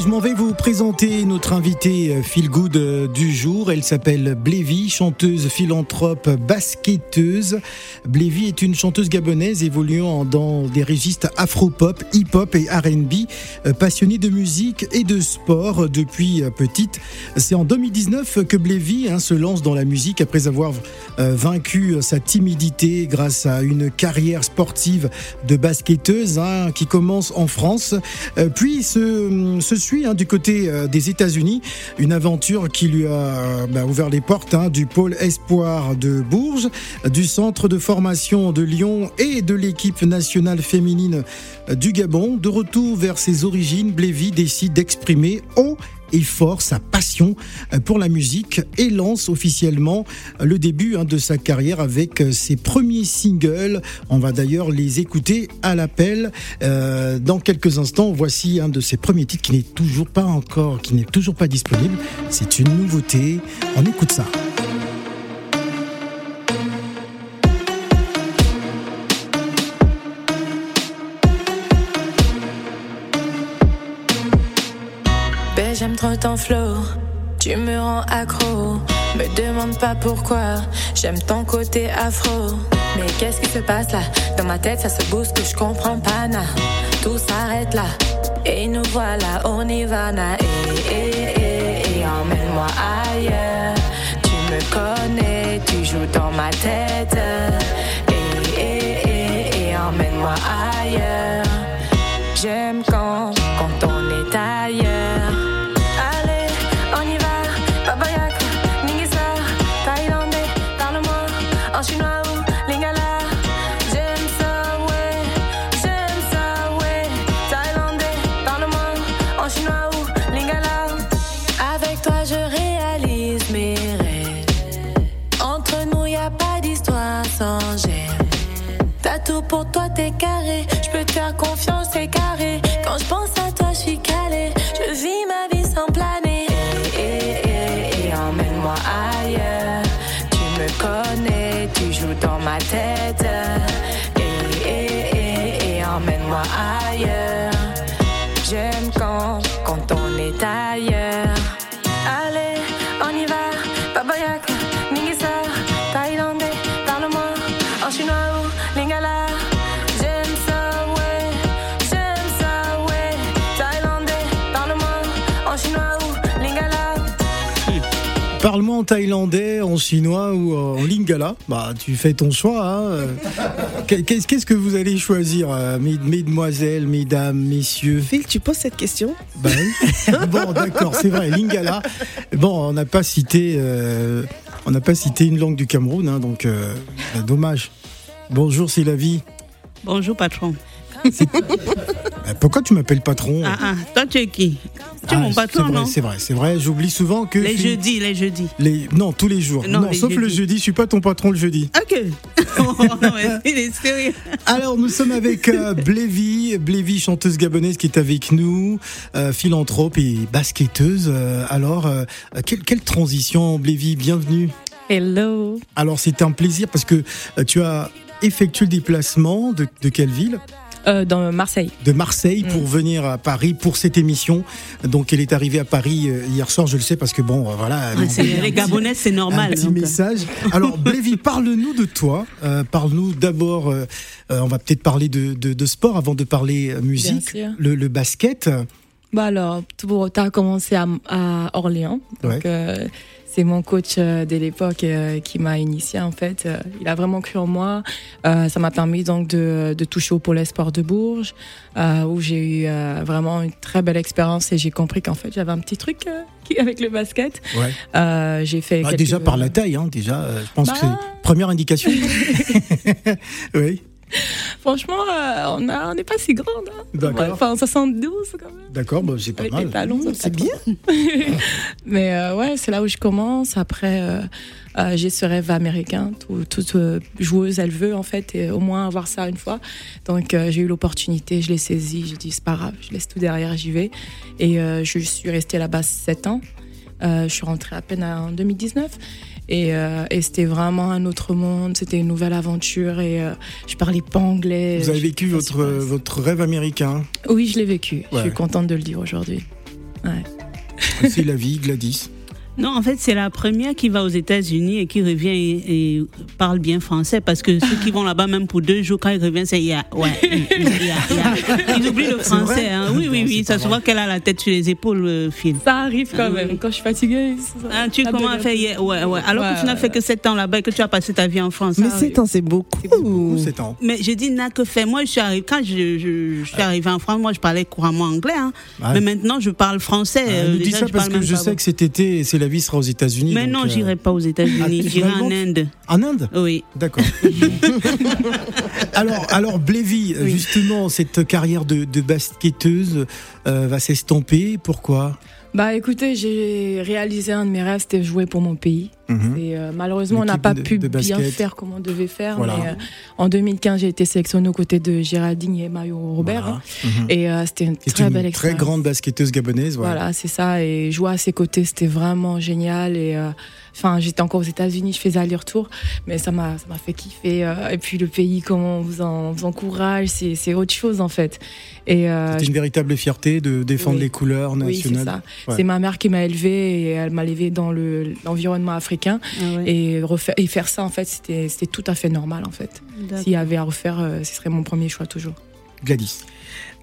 Je m'en vais vous présenter notre invitée euh, feel good euh, du jour. Elle s'appelle Blévy, chanteuse, philanthrope, basketteuse. Blévy est une chanteuse gabonaise évoluant dans des registres afro-pop, hip-hop et R&B, euh, passionnée de musique et de sport depuis petite. C'est en 2019 que Blévy hein, se lance dans la musique après avoir vaincu sa timidité grâce à une carrière sportive de basketteuse hein, qui commence en France. Puis ce se hein, du côté euh, des États-Unis. Une aventure qui lui a euh, bah, ouvert les portes hein, du pôle espoir de Bourges, du centre de formation de Lyon et de l'équipe nationale féminine du Gabon. De retour vers ses origines, Blévy décide d'exprimer haut fort sa passion euh, pour la musique et lance officiellement le début hein, de sa carrière avec euh, ses premiers singles. On va d'ailleurs les écouter à l'appel euh, dans quelques instants. Voici un de ses premiers titres qui n'est toujours pas encore, qui n'est toujours pas disponible. C'est une nouveauté. On écoute ça. J'aime trop ton flow. Tu me rends accro. Me demande pas pourquoi. J'aime ton côté afro. Mais qu'est-ce qui se passe là? Dans ma tête, ça se bouge que je comprends pas. Na. Tout s'arrête là. Et nous voilà, on y va. Na. Et, et, et, emmène-moi ailleurs. Tu me connais, tu joues dans ma tête. Et, et, et, et emmène-moi ailleurs. J'aime quand pour toi t'es carré. Je peux te faire confiance, t'es carré. Quand je pense à toi, thaïlandais, en chinois ou en lingala. Bah, tu fais ton choix. Hein. Qu'est-ce que vous allez choisir, euh, mesdemoiselles, mesdames, messieurs? Phil, tu poses cette question? Bah Bon, d'accord, c'est vrai. Lingala. Bon, on n'a pas cité, euh, on n'a pas cité une langue du Cameroun, hein, donc euh, bah, dommage. Bonjour, c'est la vie. Bonjour, patron. Bah, pourquoi tu m'appelles patron Ah, ah, toi tu es qui Tu es mon Ah, patron, c'est vrai, non C'est vrai, c'est vrai. J'oublie souvent que. Les jeudis, les jeudis. Les... Non, tous les jours. Non, Non, les sauf le jeudi. Je suis pas ton patron le jeudi. Ok. Oh, non, il est sérieux. Alors, nous sommes avec euh, Blévy, Blévy, chanteuse gabonaise qui est avec nous, euh, philanthrope et basketteuse. Euh, alors, euh, quelle, quelle transition, Blévy, bienvenue. Hello. Alors, c'est un plaisir parce que euh, tu as effectué le déplacement de, de quelle ville? Euh, dans Marseille. de Marseille pour venir à Paris pour cette émission. Donc, elle est arrivée à Paris euh, hier soir, je le sais, parce que bon, voilà. Ah, c'est- les Gabonais, c'est normal. un petit donc, euh. message. Alors, Blévy, parle-nous de toi. Euh, parle-nous d'abord, euh, on va peut-être parler de, de- de sport avant de parler musique. Le, le basket. Bah alors, tout tu as commencé à, à Orléans. Donc, Ouais. C'est mon coach euh, de l'époque euh, qui m'a initié en fait. Euh, il a vraiment cru en moi. Ça m'a permis donc de, de toucher au pôle sport de Bourges, où j'ai eu vraiment une très belle expérience et j'ai compris qu'en fait j'avais un petit truc avec le basket. Ouais. Euh, j'ai fait Bah, quelques- déjà par la taille, hein, déjà, euh, je pense que Bah. c'est première indication. oui, Franchement, euh, on n'est pas si grande. Hein. D'accord. Enfin, 72 quand même. d'accord, bah, c'est pas Avec mal. les talons, Mmh, c'est bien. Mais euh, ouais, c'est là où je commence. Après, euh, euh, j'ai ce rêve américain. Tout- toute euh, joueuse, elle veut en fait, et au moins avoir ça une fois. Donc euh, j'ai eu l'opportunité, je l'ai saisi. J'ai dit c'est pas grave, je laisse tout derrière, j'y vais. Et euh, je suis restée là-bas sept ans. Euh, je suis rentrée à peine en 2019. Et, euh, et c'était vraiment un autre monde, c'était une nouvelle aventure et euh, je parlais pas anglais. Vous avez vécu votre, votre rêve américain. Oui, je l'ai vécu. Je suis contente de le dire aujourd'hui. Ouais. C'est la vie, Gladys. Non, en fait, c'est la première qui va aux États-Unis et qui revient et, et parle bien français parce que ceux qui vont là-bas, même pour deux jours, quand ils reviennent, c'est yeah, ouais, yeah, yeah. Ils oublient le C'est français. Hein. Oui, oui, oui. c'est Ça se voit qu'elle a la tête sur les épaules, le film. Ça arrive quand Ah, même. oui. Quand je suis fatiguée. ça- Ah, tu ça comment bug à faire yeah, ouais, ouais. Alors que tu n'as fait que 7 ans là-bas et que tu as passé ta vie en France. Mais Ah, 7 ans, c'est beaucoup. Beaucoup, sept ans. Mais j'ai dit n'a que fait. Moi, je suis arrivée, quand je, je, je suis arrivée en France, moi, je parlais couramment anglais. Hein. Ouais. Mais maintenant, je parle français. Ah, Euh, dit déjà, ça je parce que je sais que cet été, c'est la sera aux États-Unis. Mais non, euh, j'irai pas aux Ah, États-Unis. tu j'irai en Inde. En Inde Oui. D'accord. alors, alors Blévy, justement, cette carrière de, de basketteuse euh, va s'estomper. Pourquoi? Bah écoutez, j'ai réalisé un de mes rêves, c'était jouer pour mon pays. Mhm. Et euh, malheureusement, on n'a pas de- pu de bien faire comme on devait faire. Voilà. Mais, euh, en 2015, j'ai été sélectionnée aux côtés de Géraldine et Mario Robert. Voilà. hein. Mhm. Et euh, c'était une très une belle très expérience. grande basketteuse gabonaise. voilà. Voilà, c'est ça. Et jouer à ses côtés, c'était vraiment génial. Et enfin, j'étais encore aux États-Unis, je faisais aller-retour, mais ça m'a, ça m'a fait kiffer. euh, et puis le pays, comment on vous, en, vous encourage, c'est, c'est autre chose en fait. Et euh, C'était une véritable fierté de défendre Oui. les couleurs oui, c'est nationales. ça. Ouais. C'est ma mère qui m'a élevée et elle m'a élevée dans le, l'environnement africain. Ah ouais. Et, refaire, et faire ça, en fait, c'était, c'était tout à fait normal en fait. D'accord. S'il y avait à refaire, euh, ce serait mon premier choix toujours. Gladys.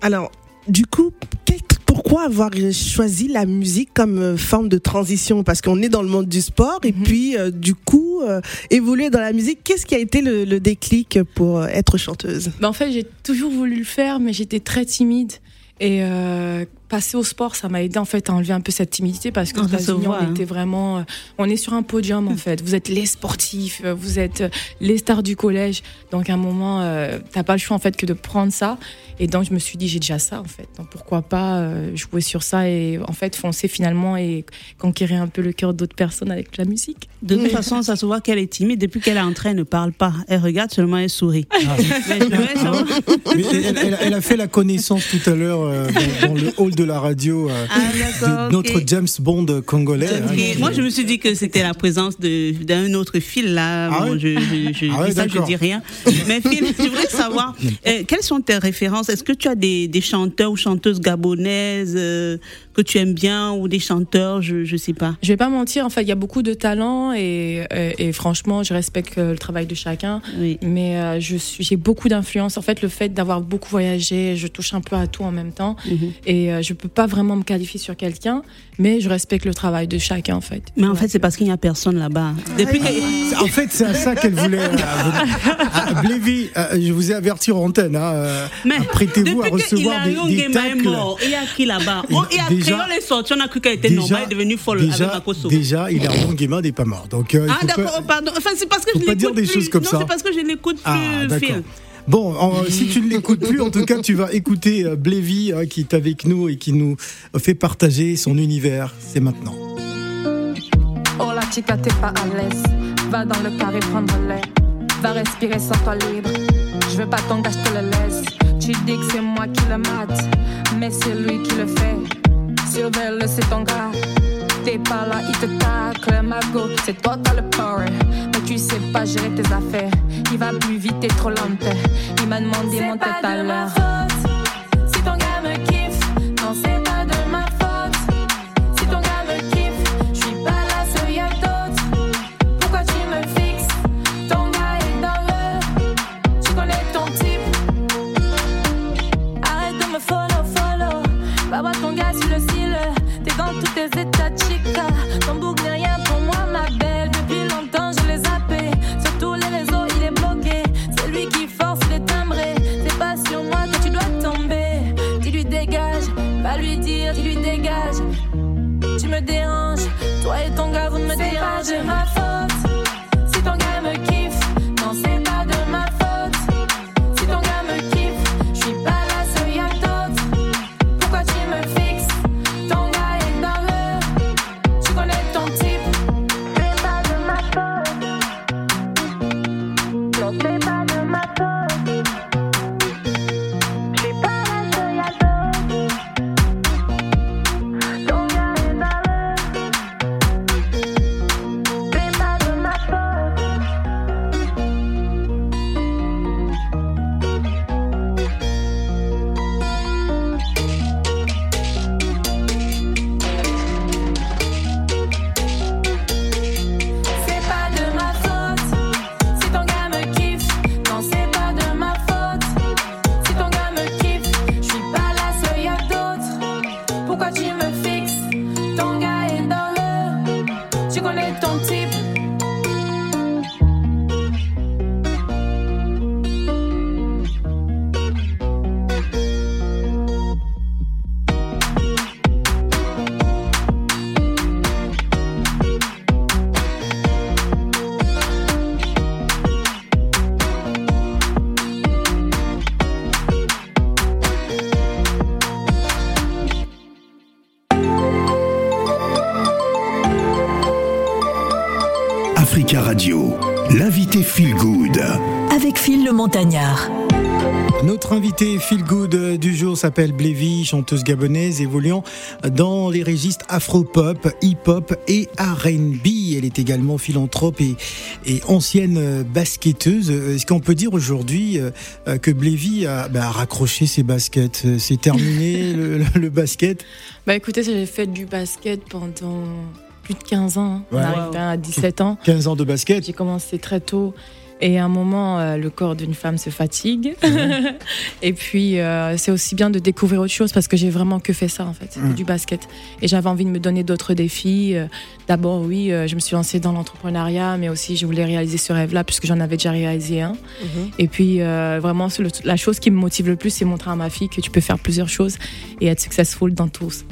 Alors, du coup, quel- pourquoi avoir choisi la musique comme euh, forme de transition? Parce qu'on est dans le monde du sport et Mhm. puis, euh, du coup, euh, évoluer dans la musique. Qu'est-ce qui a été le, le déclic pour être chanteuse? Ben, en fait, j'ai toujours voulu le faire, mais j'étais très timide. Et euh, passer au sport, ça m'a aidé en fait à enlever un peu cette timidité parce que Ah, États-Unis, on était vraiment, euh, on est sur un podium en fait. Vous êtes les sportifs, euh, vous êtes euh, les stars du collège. Donc à un moment, euh, t'as pas le choix en fait que de prendre ça. Et donc je me suis dit j'ai déjà ça en fait. Donc pourquoi pas euh, jouer sur ça et en fait foncer finalement et conquérir un peu le cœur d'autres personnes avec la musique. De toute façon, ça se voit qu'elle est timide. Depuis qu'elle est entrée, elle ne parle pas. Elle regarde seulement, elle sourit. Mais je devrais savoir- Mais elle, elle- elle a fait la connaissance tout à l'heure euh, dans, dans le hall de la radio euh, Ah, de notre. James Bond congolais. hein, qui- Moi, je me suis dit que c'était la présence de- d'un autre fil là. Ah Bon, ouais je, je, je Ah ouais, ça, je dis rien. Mais Phil, je voudrais savoir euh, quelles sont tes références? Est-ce que tu as des, des chanteurs ou chanteuses gabonaises euh, que tu aimes bien ou des chanteurs, je je sais pas. Je vais pas mentir, en fait, il y a beaucoup de talent et, et franchement, je respecte le travail de chacun. Oui. Mais euh, je suis, j'ai beaucoup d'influence. En fait, le fait d'avoir beaucoup voyagé, je touche un peu à tout en même temps. Mhm. Et euh, je peux pas vraiment me qualifier sur quelqu'un, mais je respecte le travail de chacun, en fait. Mais en fait, c'est parce qu'il n'y a personne là-bas. Depuis que- C'est- En fait, c'est à ça qu'elle voulait. euh, ah, Blévy, euh, je vous ai averti en antenne. Hein, euh, Mais Prêtez-vous à recevoir des, des tacles. mort, il y a qui là-bas Il- Oh, Il y a déjà- Créole est sorti, on a cru qu'elle était normale, elle est devenue folle avec déjà, Makoso. déjà, Guéma n'est pas mort. Donc, euh, Ah pas- d'accord, oh, pardon. Enfin, c'est parce que je pas l'écoute dire des plus. choses comme non, ça. c'est parce que je n'écoute Ah, plus. Bon, si tu ne l'écoutes plus, en tout cas, tu vas écouter euh, Blévy hein, qui est avec nous et qui nous fait partager son univers. C'est maintenant. Oh la chica, t'es pas à l'aise. Va dans le carré prendre l'air. Va respirer sans toi libre. Je veux pas ton gars, je te le laisse. Tu dis que c'est moi qui le mate, mais c'est lui qui le fait. C'est ton gars. T'es pas là, il te tacle, Mago. C'est toi, t'as le power. Mais tu sais pas gérer tes affaires. Il va plus vite, t'es trop lente. Il m'a demandé mon tête à l'heure. Si ton gars me kiffe, non, c'est T'es dans tous tes états chica. Ton bouc rien pour moi, ma belle. Depuis longtemps, je les zappé. Sur tous les réseaux, il est bloqué. C'est lui qui force les timbrés. C'est pas sur moi que tu dois tomber. Dis-lui dégage, va lui dire, dis-lui dégage. Tu me déranges, toi et ton gars, vous ne me dérangez. pas. Notre invité Feel Good du jour s'appelle Blévy, chanteuse gabonaise évoluant dans les registres afro-pop, hip-hop et R&B. Elle est également philanthrope et, et ancienne basketteuse. Est-ce qu'on peut dire aujourd'hui euh, que Blévy a, bah, a raccroché ses baskets C'est terminé le, le- le basket? Bah écoutez, j'ai fait du basket pendant plus de 15 ans. hein. On arrive à 17 ans. 15 ans de basket J'ai commencé très tôt. Et à un moment, euh, le corps d'une femme se fatigue. et puis, euh, c'est aussi bien de découvrir autre chose parce que j'ai vraiment que fait ça, en fait, Mm. du basket. Et j'avais envie de me donner d'autres défis. Euh, D'abord, oui, je me suis lancée dans l'entrepreneuriat, mais aussi, je voulais réaliser ce rêve-là puisque j'en avais déjà réalisé un. Et puis, vraiment, le- la chose qui me motive le plus, c'est montrer à ma fille que tu peux faire plusieurs choses et être successful dans tous.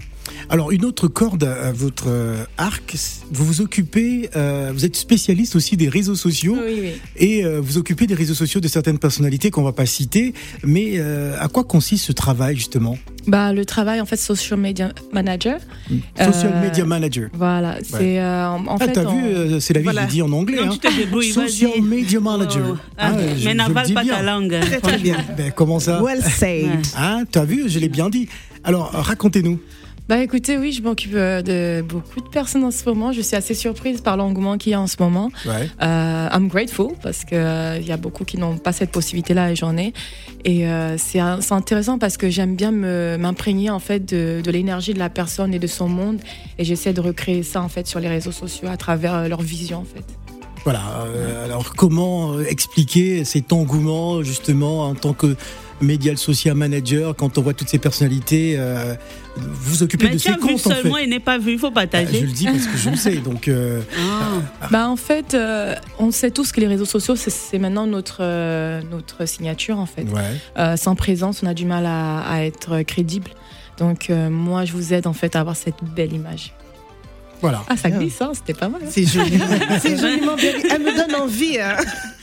Alors une autre corde à votre euh, arc, vous vous occupez, euh, vous êtes spécialiste aussi des réseaux sociaux Oui, oui. et euh, vous occupez des réseaux sociaux de certaines personnalités qu'on va pas citer, mais euh, à quoi consiste ce travail justement? Bah, le travail, en fait, social media manager. Social Euh, Media Manager. Voilà, c'est euh, en, ah, fait. t'as on- vu, c'est la vie, Voilà. je l'ai dit en anglais. Non, hein. tu te débrouilles, Social vas-y. Media Manager. Oh, ah, Ah, je- je mais le n'avale pas bien. ta langue. Très très bien. Ben, comment ça? Well said. Ouais. Hein, T'as vu, je l'ai bien dit. Alors racontez-nous. Bah écoutez, oui, je m'occupe euh, de beaucoup de personnes en ce moment. Je suis assez surprise par l'engouement qu'il y a en ce moment. Ouais. Euh, I'm grateful parce que euh, y a beaucoup qui n'ont pas cette possibilité-là et j'en ai. Et euh, c'est intéressant parce que j'aime bien m'imprégner en fait de, de l'énergie de la personne et de son monde. Et j'essaie de recréer ça en fait sur les réseaux sociaux à travers leur vision en fait. Voilà. alors, comment expliquer cet engouement, justement, en tant que médial social manager, quand on voit toutes ces personnalités euh, Vous occupez Mais de ces comptes, en fait. seulement, il n'est pas vu, il faut Bah, je partager. le dis parce que je le sais. Donc, euh, Ah. Bah en fait, euh, on sait tous que les réseaux sociaux c'est- maintenant notre euh, notre signature en fait. ouais. Euh, sans présence, on a du mal à, à être crédible. Donc euh, moi, je vous aide en fait à avoir cette belle image. Voilà. Ah, ça glisse, hein, c'était pas mal. hein. C'est joli. C'est joliment bien. Elle me donne envie. hein.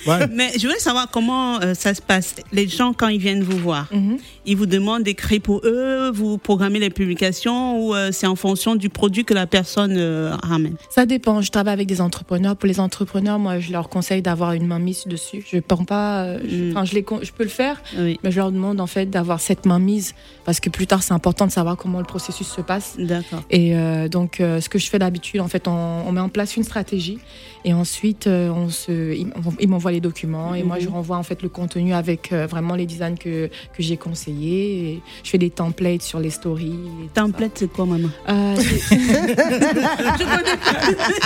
Ouais. Mais je voulais savoir comment euh, ça se passe. Les gens, quand ils viennent vous voir, Mhm. ils vous demandent d'écrire pour eux, vous programmez les publications ou euh, c'est en fonction du produit que la personne euh, ramène? Ça dépend. Je travaille avec des entrepreneurs. Pour les entrepreneurs, moi, je leur conseille d'avoir une main mise dessus. Je pense pas. euh, je, Mm. enfin, je, les, je peux le faire, Oui, mais je leur demande en fait d'avoir cette main mise parce que plus tard, c'est important de savoir comment le processus se passe. d'accord. Et euh, donc, euh, ce que je fais d'habitude, en fait, on, on met en place une stratégie et ensuite, euh, on se, ils, ils m'envoient les documents et moi, Mhm. je renvoie en fait le contenu avec euh, vraiment les designs que, que j'ai conseillés. Et je fais des templates sur les stories. et tout Template, c'est quoi, maman. Euh,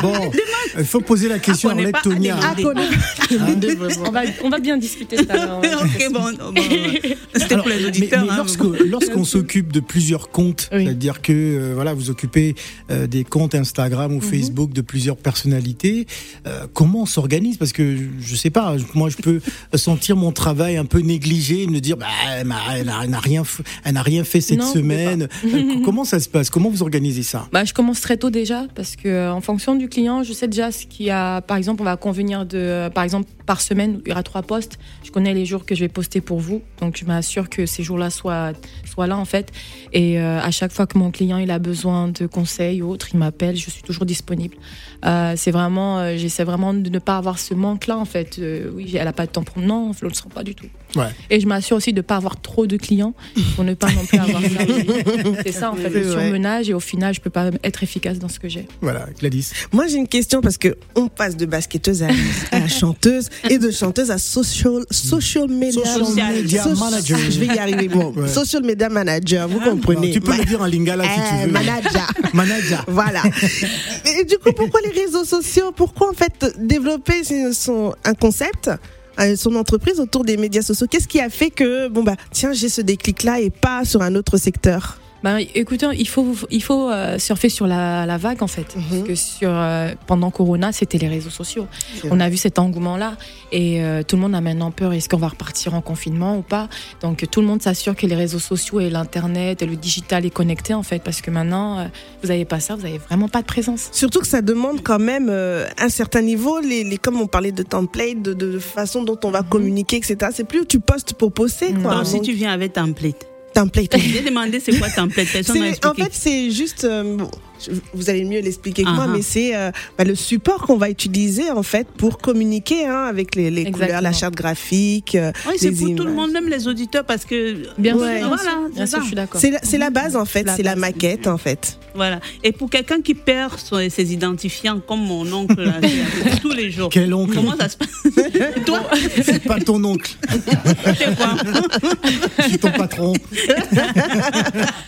Bon, il faut poser la question Ah, à pas Tonia. allé on, va, on va bien discuter ça. ok, bon, bon, c'était pour les auditeurs. hein, lorsqu'on s'occupe de plusieurs comptes, Oui. c'est-à-dire que euh, voilà, vous occupez euh, des comptes Instagram Mhm. ou Facebook de plusieurs personnalités, euh, comment on s'organise? Parce que je sais pas, moi je peux sentir mon travail un peu négligé, et me dire bah, elle n'a rien, elle n'a rien fait cette Non, semaine. Euh, comment ça se passe? Comment vous organisez ça? Bah, je commence très tôt déjà parce que euh, en fonction du client, je sais déjà ce qu'il y a. Par exemple, on va convenir de, euh, par exemple, par semaine, il y aura trois postes. Je connais les jours que je vais poster pour vous, donc je m'assure que ces jours-là soient, soient là en fait. Et euh, à chaque fois que mon client il a besoin de conseils ou autre, il m'appelle, je suis toujours disponible. Euh, c'est vraiment, euh, j'essaie vraiment de ne pas avoir ce manque-là en fait. Oui, elle a pas de temps pour non, je le sens pas du tout. Ouais. Et je m'assure aussi de ne pas avoir trop de clients pour ne pas non plus avoir ça. C'est ça en fait, le surmenage et au final, je peux pas être efficace dans ce que j'ai. Voilà, Gladys. Moi, j'ai une question parce que on passe de basketteuse à, à chanteuse et de chanteuse à social, social media, Social media So- manager. Je vais y arriver. Bon, Ouais. social media manager, vous comprenez. Tu peux Ma- le dire en lingala si tu Eh, veux. manager. Manager. Voilà. Et du coup, pourquoi les réseaux sociaux? Pourquoi en fait développer son, un concept? Son entreprise autour des médias sociaux. Qu'est-ce qui a fait que bon bah tiens j'ai ce déclic là et pas sur un autre secteur? Ben, écoutez, il faut, il faut euh, surfer sur la, la vague en fait. Mhm. Parce que sur, euh, pendant Corona, c'était les réseaux sociaux. On a vu cet engouement-là et euh, tout le monde a maintenant peur. Est-ce qu'on va repartir en confinement ou pas? Donc tout le monde s'assure que les réseaux sociaux et l'internet et le digital est connecté en fait, parce que maintenant, euh, vous n'avez pas ça, vous n'avez vraiment pas de présence. Surtout que ça demande quand même euh, un certain niveau, les, les, comme on parlait de template, de, de façon dont on va communiquer, etc. C'est plus tu postes pour poster, quoi. Donc, si tu viens avec template. Template. J'ai demandé c'est quoi template. Personne m'a C'est- expliqué. en fait, c'est juste, euh, vous allez mieux l'expliquer que moi, Ah ah. mais c'est euh, bah, le support qu'on va utiliser en fait pour communiquer hein, avec les, les couleurs, la charte graphique. euh, Oui, c'est pour tout le monde, même les auditeurs, parce que Bien Ouais. sûr, Voilà, bien c'est sûr, je suis d'accord. C'est la, base en fait, c'est la maquette en fait. voilà. Et pour quelqu'un qui perd son- ses identifiants, comme mon oncle, là, tous les jours. Quel oncle? Comment ça se passe? Toi, C'est pas ton oncle, c'est quoi c'est ton patron.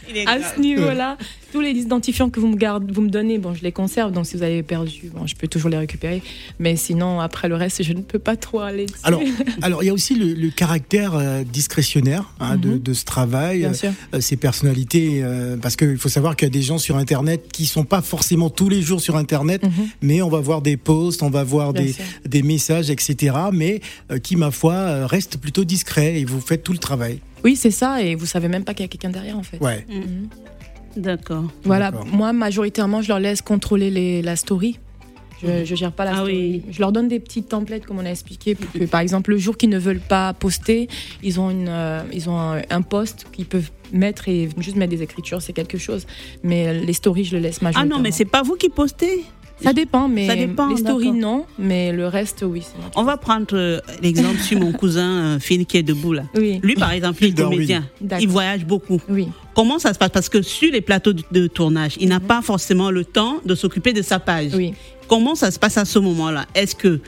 Il est À grave. ce niveau-là, tous les identifiants que vous me, gardez, vous me donnez, bon, je les conserve, donc si vous avez perdu, bon, je peux toujours les récupérer. Mais sinon, après le reste, je ne peux pas trop aller dessus. Alors, alors il y a aussi le, le caractère euh, discrétionnaire hein, de, Mhm. de ce travail, bien euh, sûr. euh, ces personnalités, euh, parce qu'il faut savoir qu'il y a des gens sur Internet qui sont pas forcément tous les jours sur Internet, Mhm, mais on va voir des posts, on va voir des, messages, etc., mais euh, qui, ma foi, restent plutôt discrets et vous faites tout le travail. Oui, c'est ça, et vous savez même pas qu'il y a quelqu'un derrière, en fait. Ouais. Mhm. D'accord. Voilà, moi, majoritairement, je leur laisse contrôler les, la story. Je, je gère pas la Ah story. oui. Je leur donne des petites templates, comme on a expliqué, pour que, par exemple, le jour qu'ils ne veulent pas poster, ils ont, une, euh, ils ont un, un post qu'ils peuvent mettre et juste mettre des écritures, c'est quelque chose. Mais les stories, je le laisse Ah majoritairement. non, mais c'est pas vous qui postez? Ça dépend, mais Ça dépend, les stories, non, mais le reste, oui. On va prendre euh, l'exemple sur mon cousin euh, Phil qui est debout là. Oui, Lui, par exemple, il est comédien. Il voyage beaucoup. oui. Comment ça se passe? Parce que sur les plateaux de, tournage, il n'a pas forcément le temps de s'occuper de sa page. Oui. Comment ça se passe à ce moment-là? Est-ce que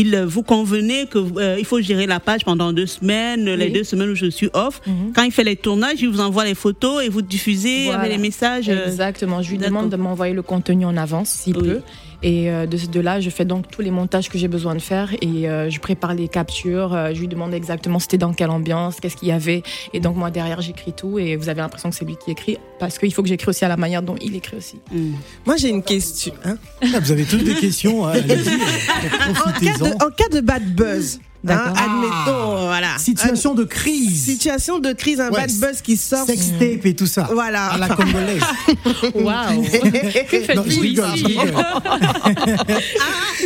il vous convenez que euh, il faut gérer la page pendant deux semaines, les deux semaines où je suis off Mhm. Quand il fait les tournages, il vous envoie les photos et vous diffusez Voilà. avec les messages. euh, Exactement. Je lui demande de m'envoyer le contenu en avance, s'il Oui. peut. Et euh, de, de là, je fais donc tous les montages que j'ai besoin de faire et euh, je prépare les captures. euh, je lui demande exactement c'était dans quelle ambiance, qu'est-ce qu'il y avait. Et donc, moi, derrière, j'écris tout et vous avez l'impression que c'est lui qui écrit parce qu'il faut que j'écris aussi à la manière dont il écrit aussi. hmm. Moi j'ai une question. hein. Ah, vous avez tous des questions, hein, allez-y, En, cas profitez-en. de, en cas de bad buzz, hein, admettons, voilà. Situation de crise, situation de crise, un Ouais, bad buzz qui sort. sextape et tout ça, Voilà. à la congolaise. Waouh faites-vous rigole.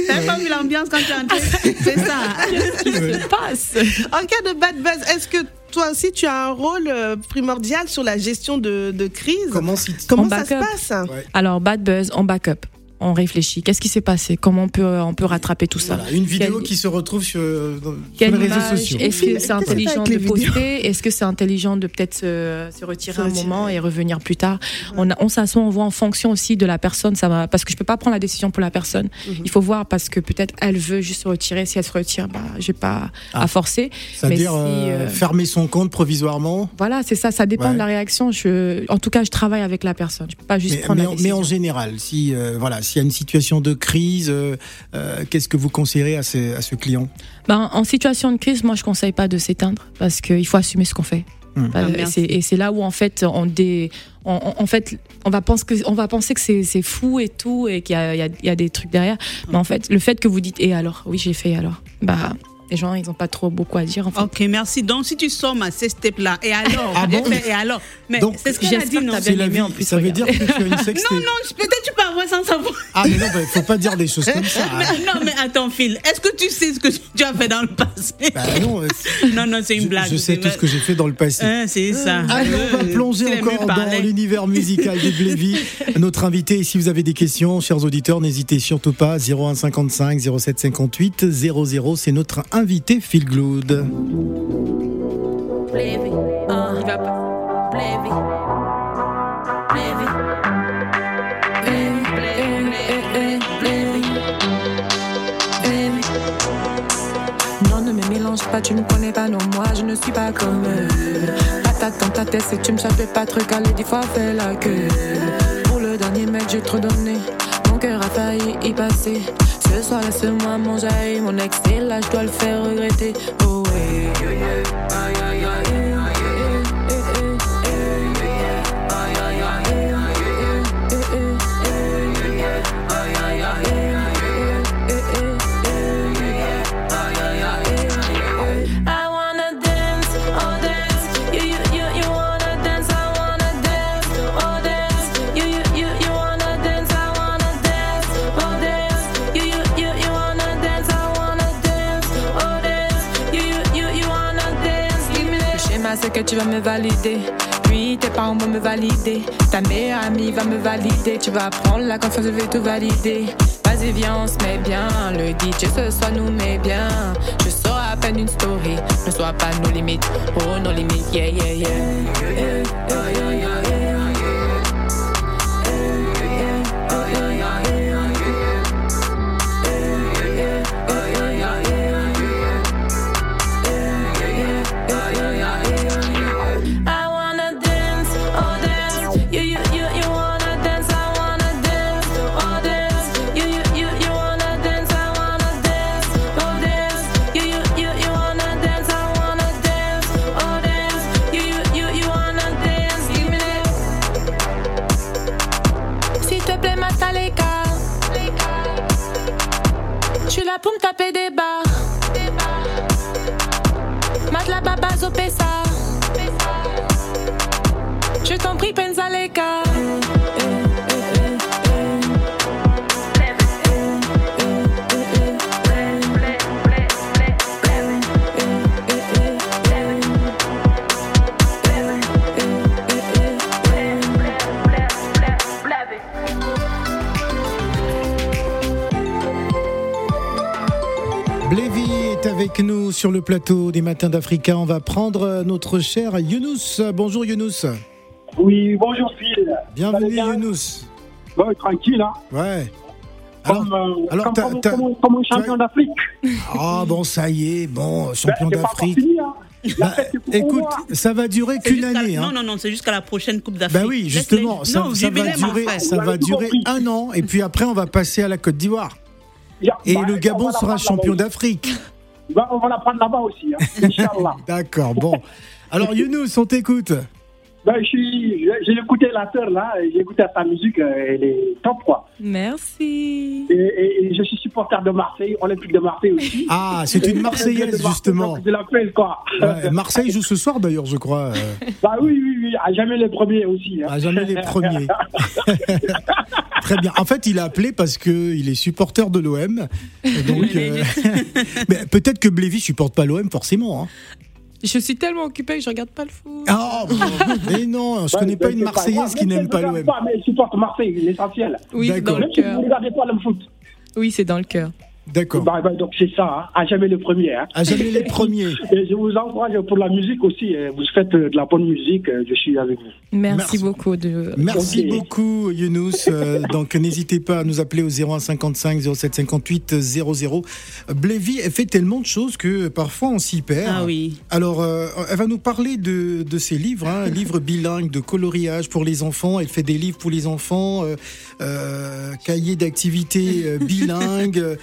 T'avais pas vu l'ambiance quand tu es entré C'est ça. Qu'est-ce qui se passe? En cas de bad buzz, est-ce que toi aussi tu as un rôle euh, primordial sur la gestion de, de crise? Comment si Comment En ça se passe? Alors, bad buzz, en backup. On réfléchit. Qu'est-ce qui s'est passé? Comment on peut, on peut rattraper tout ça? Voilà, une vidéo Quelle- qui se retrouve sur, dans- sur Quelle les réseaux sociaux. Est-ce que c'est intelligent de poster? Est-ce que c'est intelligent de peut-être se, se retirer un retirer. moment et revenir plus tard? On, a- on s'assoit, on voit en fonction aussi de la personne. Ça va, parce que je peux pas prendre la décision pour la personne. Mhm. Il faut voir parce que peut-être elle veut juste se retirer. Si elle se retire, bah, j'ai pas Ah. à forcer. C'est-à-dire si, euh, euh, fermer son compte provisoirement? Voilà, c'est ça. Ça dépend Ouais. de la réaction. Je, en tout cas, je travaille avec la personne. Je peux pas juste Mais, prendre mais la en- mais décision. en général, si euh, voilà, s'il y a une situation de crise, euh, euh, qu'est-ce que vous conseillerez à ce, à ce client? Ben, en situation de crise, moi, je conseille pas de s'éteindre parce qu'il faut assumer ce qu'on fait. Hmm. Euh, Ah, et c'est- là où en fait on dé, on, on- en fait on va penser que on va penser que c'est c'est fou et tout et qu'il y a, il y a- il y a des trucs derrière. Mais en fait, le fait que vous dites et alors, oui j'ai fait et alors, bah les gens ils ont pas trop beaucoup à dire en fait. Ok, merci. Donc, si tu sors ma sextape là, et alors? Ah bon? Et alors? Mais c'est ce que j'ai dit, non? C'est la vie. en plus, ça veut dire que tu as une sextape. Non, non, peut-être tu peux avoir sans savoir. Ah mais non, il faut pas dire des choses comme ça. hein. Mais, non, mais attends, Phil, est-ce que tu sais ce que tu as fait dans le passé? Bah non, euh, Non, non, c'est une blague. je sais tout ce que j'ai fait dans le passé. Hein, c'est ça. Allez, on va Euh, plonger encore dans l'univers musical des Blévis. Notre invité, si vous avez des questions, chers auditeurs, n'hésitez surtout pas. 01 55 07 58 00, c'est notre invité Phil Glood. Va pas. Non, ne me mélange pas, tu me connais pas, non, moi je ne suis pas comme eux. Patate dans ta tête, si tu me savais pas te caler, des fois fais la queue. Pour le dernier mec, j'ai trop donné. Mon failli y passer. Ce soir, laisse-moi manger. Mon ex est là, je dois le faire regretter. Oh, ouais. Que tu vas me valider. puis tes parents vont me valider. Ta meilleure amie va me valider. Tu vas prendre la confiance, je vais tout valider. Vas-y, viens, on se met bien. Le DJ ce soir nous met bien. Je sors à peine une story. Ne sois pas nos limites. Oh, nos limites, yeah, yeah, yeah. yeah, yeah, yeah, Est avec nous sur le plateau des Matins d'Africa. On va prendre notre cher Younous. Bonjour Younous. Oui, bonjour Phil. Bienvenue bien Younous. Bon, tranquille, hein. Ouais. Alors, Comme, euh, alors, comme, t'as- comme- un champion d'Afrique. ah bon, ça y est, bon, Ben, champion d'Afrique. hein. Bah, écoute, moi. ça va durer qu'une année. hein. Non, non, non, c'est jusqu'à la prochaine Coupe d'Afrique. Bah oui, justement, ça, non, ça va durer, ça va durer un an, et puis après on va passer à la Côte d'Ivoire. Et bah, le on Gabon sera champion d'Afrique. Bah, on va la prendre là-bas aussi, hein. D'accord, bon. Alors Younous, on t'écoute. Ben, je suis, j'ai écouté la sœur là, j'ai écouté sa musique, euh, elle est top quoi. Merci. Et, et- et je suis supporter de Marseille, Olympique de Marseille aussi. Ah, c'est une Marseillaise de Marseille, justement. Je l'appelle quoi. Ouais, Marseille joue ce soir d'ailleurs, je crois. Bah oui, oui, oui, à jamais les premiers aussi. Hein. à jamais les premiers. Très bien. En fait, il a appelé parce que il est supporter de l'OM. Donc, euh, mais peut-être que Blévi supporte pas l'OM forcément. hein. Je suis tellement occupée que je regarde pas le foot. Ah, mais non, je Ouais, connais pas une Marseillaise qui n'aime pas l'OM. Mais supporte Marseille, l'essentiel. Oui, c'est dans le Même si vous ne cœur. regardez pas le foot. Oui, c'est dans le cœur. D'accord. Bah, bah, donc c'est ça, hein. à jamais le premier. Hein. À jamais les premiers. Et je vous encourage pour la musique aussi. euh, Vous faites euh, de la bonne musique, euh, je suis avec vous. Merci, Merci. beaucoup de. Merci beaucoup Younous. Euh, donc n'hésitez pas à nous appeler au 01 55 07 58 00. Blévi elle fait tellement de choses que parfois on s'y perd. Ah oui. Alors euh, elle va nous parler de, de ses livres, hein, livres bilingues de coloriage pour les enfants. Elle fait des livres pour les enfants, euh, euh, cahiers d'activités bilingues.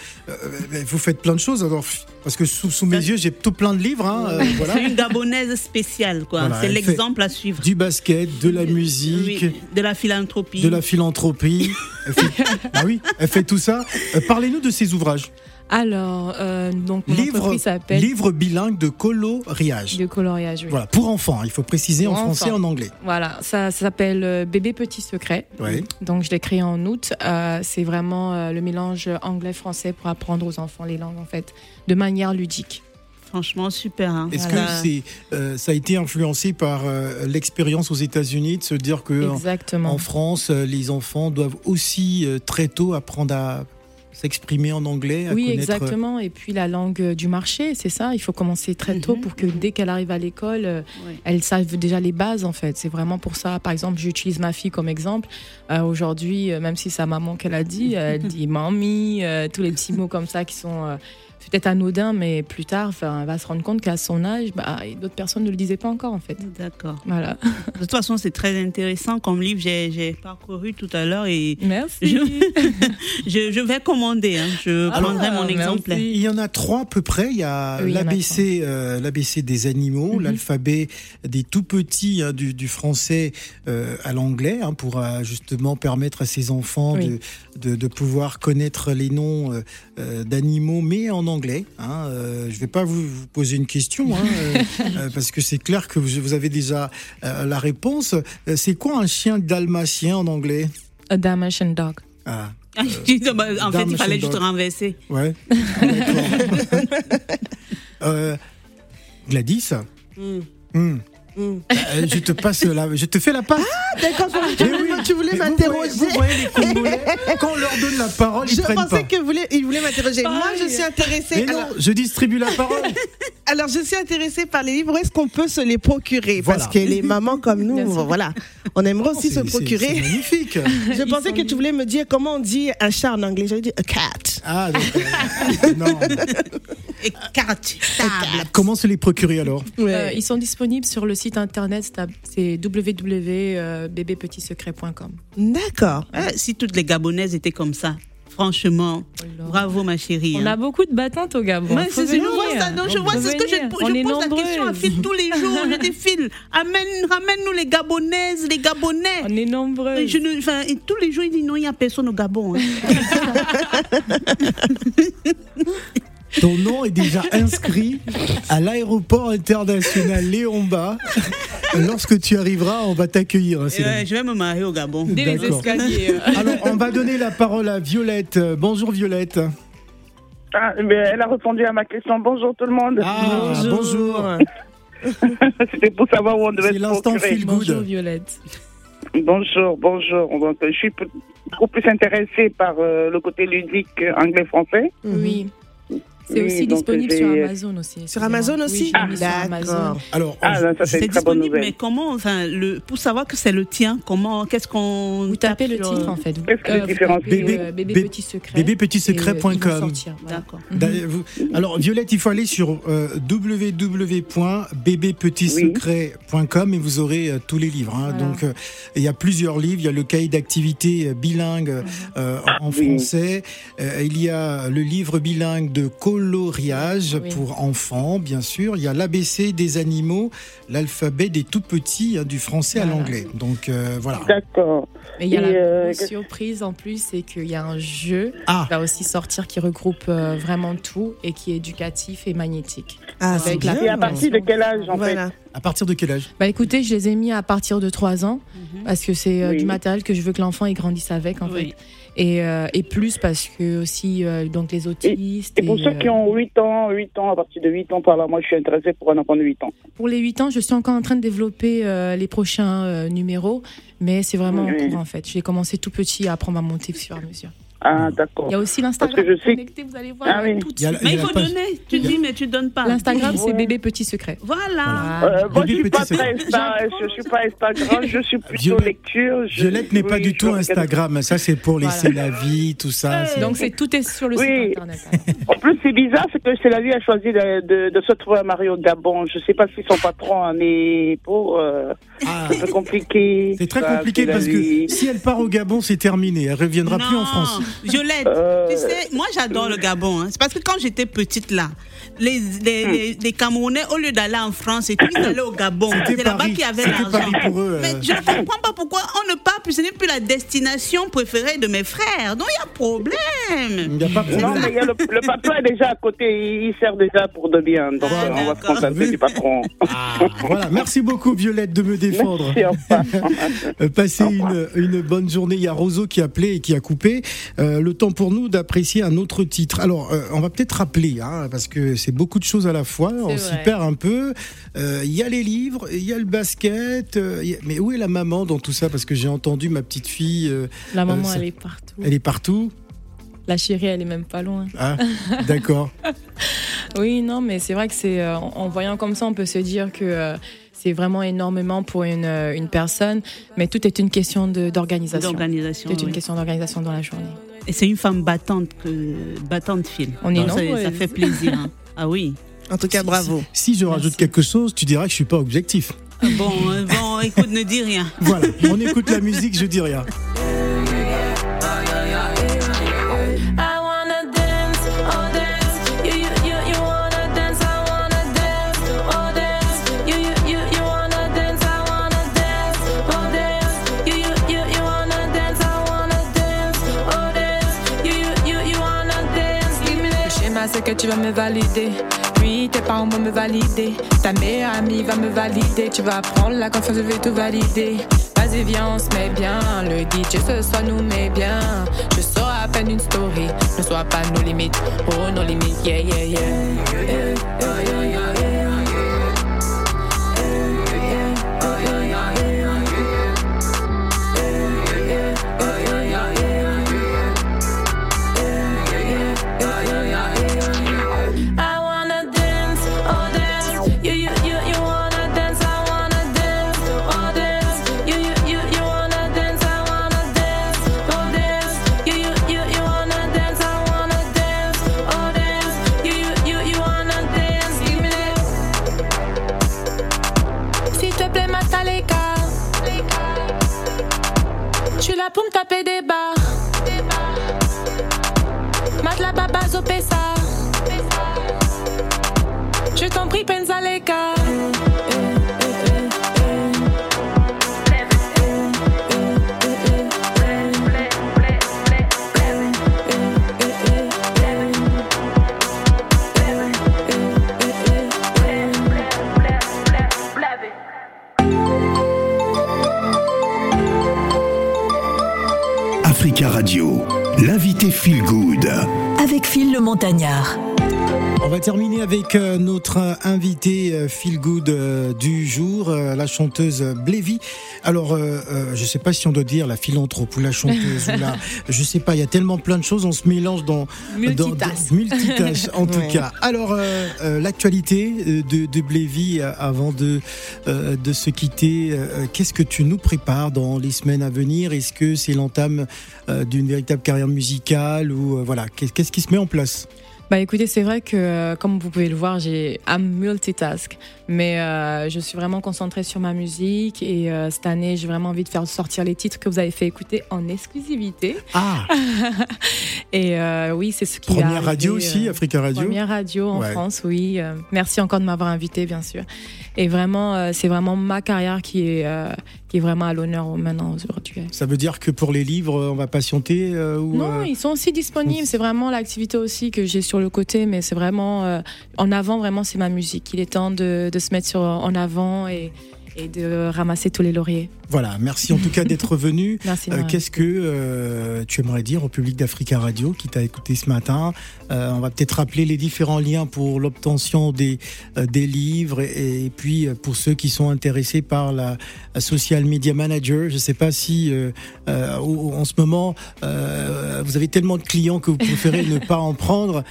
Euh, vous faites plein de choses. Alors parce que sous, sous mes yeux j'ai tout plein de livres. hein, euh, voilà. C'est une gabonaise spéciale, quoi. Voilà, c'est l'exemple à suivre. Du basket, de la musique. Oui, de la philanthropie. de la philanthropie. Elle fait, ah oui, elle fait tout ça. Euh, Parlez-nous de ses ouvrages. Alors, euh, donc mon Livre, entreprise s'appelle livre bilingue de coloriage. de coloriage. Oui. Voilà, pour enfants. Il faut préciser en français et en anglais. Voilà, ça, ça s'appelle euh, Bébé Petit Secret. Ouais. Donc je l'ai créé en août. Euh, c'est vraiment euh, le mélange anglais-français pour apprendre aux enfants les langues en fait, de manière ludique. Franchement, super. hein. Est-ce Voilà. que c'est, euh, ça a été influencé par euh, l'expérience aux États-Unis de se dire que en, France, euh, les enfants doivent aussi euh, très tôt apprendre à s'exprimer en anglais, à Oui, connaître. exactement. Et puis la langue euh, du marché, c'est ça. Il faut commencer très tôt Mhm. pour que dès qu'elle arrive à l'école, euh, Oui. elle sache déjà les bases en fait. C'est vraiment pour ça. Par exemple, j'utilise ma fille comme exemple. Euh, Aujourd'hui, même si c'est sa maman qu'elle a dit, elle dit mamie, euh, tous les petits mots comme ça qui sont euh, peut-être anodins, mais plus tard, enfin, elle va se rendre compte qu'à son âge, bah, d'autres personnes ne le disaient pas encore en fait. D'accord. Voilà. De toute façon, c'est très intéressant comme livre. J'ai j'ai parcouru tout à l'heure et Merci. je, je, je vais commander. hein. Je Ah, prendrai mon merci. exemplaire. Il y en a trois à peu près. Il y a Oui, a l'ABC, euh, l'ABC des animaux, Mhm. l'alphabet des tout petits hein, du, du français euh, à l'anglais, hein, pour euh, justement permettre à ces enfants Oui. de, de, de pouvoir connaître les noms d'animaux, mais en anglais. Hein, euh, je vais pas vous, vous poser une question, hein, euh, euh, parce que c'est clair que vous, vous avez déjà euh, la réponse. C'est quoi un chien dalmatien en anglais? A Dalmatian dog. ah, Ah, en fait, il fallait juste renverser. Ouais. Euh, Gladys Hmm. hmm, Euh, je te passe la, je te fais la passe. D'accord, je- Mais oui, tu voulais vous m'interroger. voyez- Vous voyez les Congolais, quand on leur donne la parole, ils Je prennent pensais pas. qu'il voulait, il voulait m'interroger. Moi, je suis intéressée. Mais non, je distribue la parole. alors, je suis intéressée par les livres. Où est-ce qu'on peut se les procurer? Voilà. Parce que les mamans comme nous, voilà, on aimerait aussi se C'est- c'est- procurer. magnifique. Je Ils pensais que tu voulais me dire comment on dit un chat en anglais. J'avais dit a cat. Ah, d'accord. non. Et table. Comment se les procurer alors? Euh, ils sont disponibles sur le site internet, c'est c'est www.bbepetitsecret.com. D'accord. Ah, si toutes les Gabonaises étaient comme ça, franchement, bravo ma chérie. On hein. a beaucoup de battantes au Gabon. Ouais, c'est- je venir. vois ça, non, je Faut vois, c'est ce que je, pose la question à. Phil tous les jours, je dis Phil, amène, ramène-nous les Gabonaises, les Gabonais. On est nombreux. Et je ne- enfin, et tous les jours, il dit non, il n'y a personne au Gabon. hein. Ton nom est déjà inscrit à l'aéroport international Léon-Bas. Lorsque tu arriveras, on va t'accueillir. hein, je vais me marier au Gabon. Dès les escaliers. Alors, on va donner la parole à Violette. Bonjour Violette. Ah, mais elle a répondu à ma question. Bonjour tout le monde. Ah, bonjour. C'était pour savoir où on devait C'est se l'instant feel Bonjour good. Violette. Bonjour, bonjour. Donc, je suis beaucoup plus intéressée par euh, le côté ludique anglais-français. Oui. C'est Oui, aussi disponible sur Amazon aussi. Sur Amazon Oui, aussi sur Amazon. D'accord. Alors, Ah, ça, c'est disponible, mais comment, enfin, le, pour savoir que c'est le tien, comment, qu'est-ce qu'on. Vous tapez le titre en fait. Qu'est-ce que Euh, Bébé- euh, Bébé bébé- Petit Secret. euh, vont bébépetitsecret.com. sortir, voilà. D'accord. Alors, Violette, il faut aller sur euh, www.bbepetitsecret.com et vous aurez euh, tous les livres. hein. Voilà. Donc, euh, il y a plusieurs livres. Il y a le cahier d'activité euh, bilingue euh, en en Oui. français. Euh, il y a le livre bilingue de coloriage Oui. pour enfants, bien sûr. Il y a l'ABC des animaux, l'alphabet des tout petits, hein, du français à l'anglais. Donc, euh, voilà. D'accord. Mais il y a Et, la euh, surprise en plus, c'est qu'il y a un jeu Ah, qui va aussi sortir qui regroupe euh, vraiment tout et qui est éducatif et magnétique. Ah, c'est Avec la- bien. Et à partir de quel âge, en fait Voilà. à partir de quel âge? Bah écoutez, je les ai mis à partir de 3 ans parce que c'est euh, Oui. du matériel que je veux que l'enfant il grandisse avec en Oui. fait. Et, euh, et plus parce que aussi euh, donc les autistes. Et pour ceux qui euh, ont 8 ans, 8 ans, à partir de 8 ans par là, moi je suis intéressée pour un enfant de 8 ans. Pour les 8 ans, je suis encore en train de développer les prochains numéros, mais c'est vraiment en Oui. cours en fait. J'ai commencé tout petit à apprendre à monter au fur et à mesure. Ah, d'accord. Il y a aussi l'Instagram Parce que je sais- connecté, vous allez voir Ah oui. tout de Il y a suite. la- Mais il faut page- donner. Tu dis, mais tu donnes pas. L'Instagram, c'est Ouais. bébé petit secret. Voilà. Voilà. Euh, moi, je Bébé suis pas petit très Insta, je suis pas Instagram, je suis plutôt Violette- lecture. je- Violette n'est pas oui, du tout Instagram. Ça, c'est pour laisser Voilà. la vie, tout ça. Donc c'est tout est sur le Oui. site internet. plus, c'est bizarre, c'est que c'est la vie a choisi de, de, de se trouver à Mario au Gabon. Je sais pas si son patron en est pour. euh, Ah, c'est un peu compliqué. c'est très Ça, compliqué parce que si elle part au Gabon, c'est terminé. Elle reviendra non, plus en France. Violette, Euh, tu sais, moi j'adore le Gabon. hein. C'est parce que quand j'étais petite là, les, les, Hmm. les, les Camerounais, au lieu d'aller en France, et tout, ils allaient au Gabon. C'est là-bas qu'il y avait l'argent. Paris pour eux, euh. Mais je ne comprends pas pourquoi on ne part plus. Ce n'est plus la destination préférée de mes frères. Donc il y a problème. Il n'y a pas de Non, problème. mais il y a le, le patron est déjà à côté, il, il sert déjà pour de bien. Donc, Ah, euh, on va se contenter du patron. Ah, voilà. Merci beaucoup, Violette, de me défendre. Merci. Euh, Passez une, une bonne journée. Il y a Roseau qui a appelé et qui a coupé. Euh, le temps pour nous d'apprécier un autre titre. Alors, euh, on va peut-être rappeler, hein, parce que c'est beaucoup de choses à la fois. On s'y perd un peu. Euh, Il y a les livres, il y a le basket. euh, il y a- Mais où est la maman dans tout ça? Parce que j'ai entendu ma petite fille, euh, La maman, ça- elle est partout. elle est partout. La chérie, elle est même pas loin. Ah, d'accord. Oui, non, mais c'est vrai que c'est euh, en voyant comme ça, on peut se dire que euh, c'est vraiment énormément pour une, euh, une personne, mais tout est une question de- d'organisation. D'organisation. C'est une oui. question d'organisation dans la journée. Et c'est une femme battante, que, battante fille. On est Donc, ça, ça fait plaisir. hein. Ah oui. En tout cas, bravo. Si je rajoute Merci. quelque chose, tu diras que je suis pas objectif. Bon, euh, bon, écoute, ne dis rien. Voilà, on écoute la musique, je dis rien. Tu vas me valider. Puis tes parents vont me valider. Ta meilleure amie va me valider. Tu vas prendre la confiance, je vais tout valider. Vas-y, viens, on se met bien. Le DJ ce soir nous met bien. Je sors à peine une story. Ne sois pas nos limites. Oh, nos limites, yeah, yeah, yeah. Yeah, yeah, yeah, yeah, yeah. Yeah, yeah, feel good euh, du jour, euh, la chanteuse Blévy. Alors, euh, je sais pas si on doit dire la philanthrope ou la chanteuse ou la, je sais pas. Il y a tellement plein de choses, on se mélange dans dans- en tout Ouais. cas. Alors, euh, euh, l'actualité de, de Blévy avant de de se quitter. Qu'est-ce que tu nous prépares dans les semaines à venir? Est-ce que c'est l'entame d'une véritable carrière musicale ou voilà Qu'est- Qu'est-ce qui se met en place? Bah écoutez, c'est vrai que euh, comme vous pouvez le voir, j'ai I'm multitask, mais euh, je suis vraiment concentrée sur ma musique et euh, cette année, j'ai vraiment envie de faire sortir les titres que vous avez fait écouter en exclusivité. Ah, Et euh, oui, c'est ce qui première radio aussi, Africa Radio? Première radio en Ouais. France, oui. Merci encore de m'avoir invité, bien sûr. Et vraiment, c'est vraiment ma carrière qui est, qui est vraiment à l'honneur maintenant aujourd'hui. Ça veut dire que pour les livres, on va patienter ou Non, ils sont aussi disponibles. C'est vraiment l'activité aussi que j'ai sur le côté, mais c'est vraiment euh, en avant. Vraiment, c'est ma musique. Il est temps de, de se mettre sur, en avant et, et de ramasser tous les lauriers. Voilà, merci en tout cas d'être venu. Merci. Euh, Qu'est-ce que euh, tu aimerais dire au public d'Africa Radio qui t'a écouté ce matin Euh, On va peut-être rappeler les différents liens pour l'obtention des, euh, des livres et, et puis pour ceux qui sont intéressés par la, la social media manager. Je ne sais pas si en ce moment vous avez tellement de clients que vous préférez ne pas en prendre.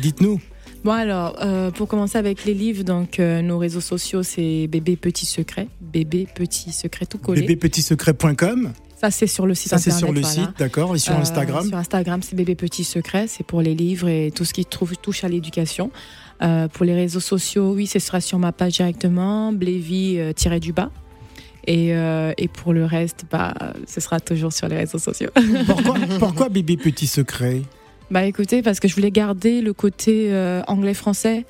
Dites-nous. Bon alors, euh, pour commencer avec les livres, donc euh, nos réseaux sociaux, c'est bébé petit secret, bébé petit secret tout collé. bébépetitsecret.com. Ça c'est sur le site Ça c'est sur le voilà. site, d'accord, et sur Euh, Instagram. Sur Instagram, c'est bébé petit secret, c'est pour les livres et tout ce qui trouve, touche à l'éducation. Euh, pour les réseaux sociaux, oui, ce sera sur ma page directement, Blévy euh, tiré du bas. Et, euh, et pour le reste, bah, ce sera toujours sur les réseaux sociaux. Pourquoi, pourquoi bébé petit secret? Bah écoutez, parce que je voulais garder le côté euh, anglais-français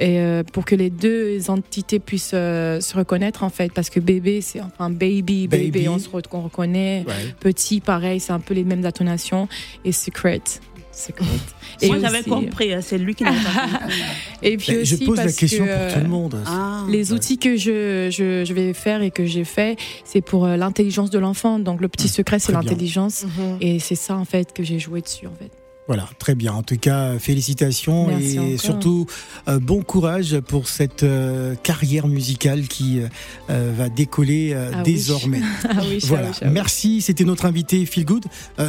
et euh, pour que les deux entités puissent euh, se reconnaître en fait, parce que bébé c'est enfin baby, baby, Baby. on se re- on reconnaît. Ouais. Petit, pareil, c'est un peu les mêmes intonations et secret. secret. Et Moi, j'avais aussi- compris, hein, c'est lui qui compris. Et puis Ben, Je aussi pose la question que, pour tout le monde. Ah. Les outils que je, je, je vais faire et que j'ai fait, c'est pour l'intelligence de l'enfant. Donc le petit secret, c'est l'intelligence. Et c'est ça en fait que j'ai joué dessus en fait. Voilà, très bien. En tout cas, félicitations Merci et encore. surtout euh, bon courage pour cette euh, carrière musicale qui euh, va décoller Ah oui. désormais. Ah oui, Voilà, merci. C'était notre invité Feel Good.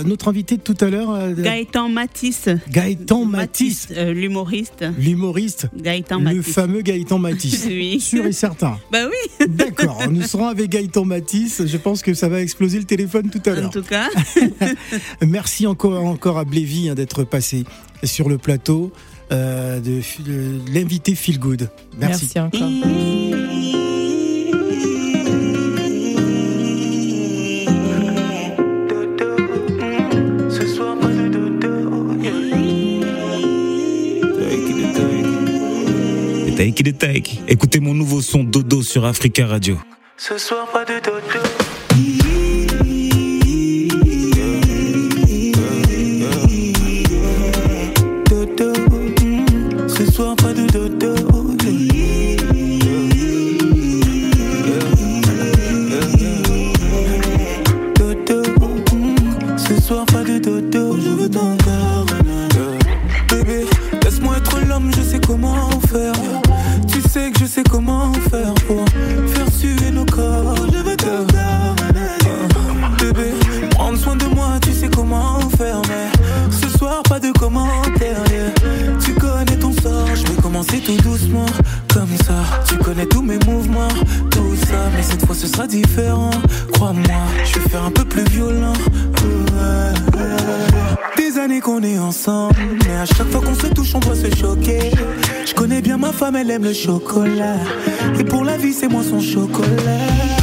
Notre invité de tout à l'heure, Gaëtan Matisse. Gaëtan Matisse, l'humoriste. l'humoriste, Gaëtan le Matisse. fameux Gaëtan Matisse. Oui. Sûr et certain. Bah oui, D'accord, nous serons avec Gaëtan Matisse. Je pense que ça va exploser le téléphone tout à en l'heure. tout cas. Merci encore, encore à Blévy hein, d'être passé sur le plateau euh, de, de l'invité Feel Good. Merci. Merci encore. Ce soir, pas de dodo. Take it, take. Écoutez mon nouveau son Dodo sur Africa Radio. Ce soir, pas de dodo. De dodo. Aime le chocolat. Et pour la vie, c'est moi son chocolat.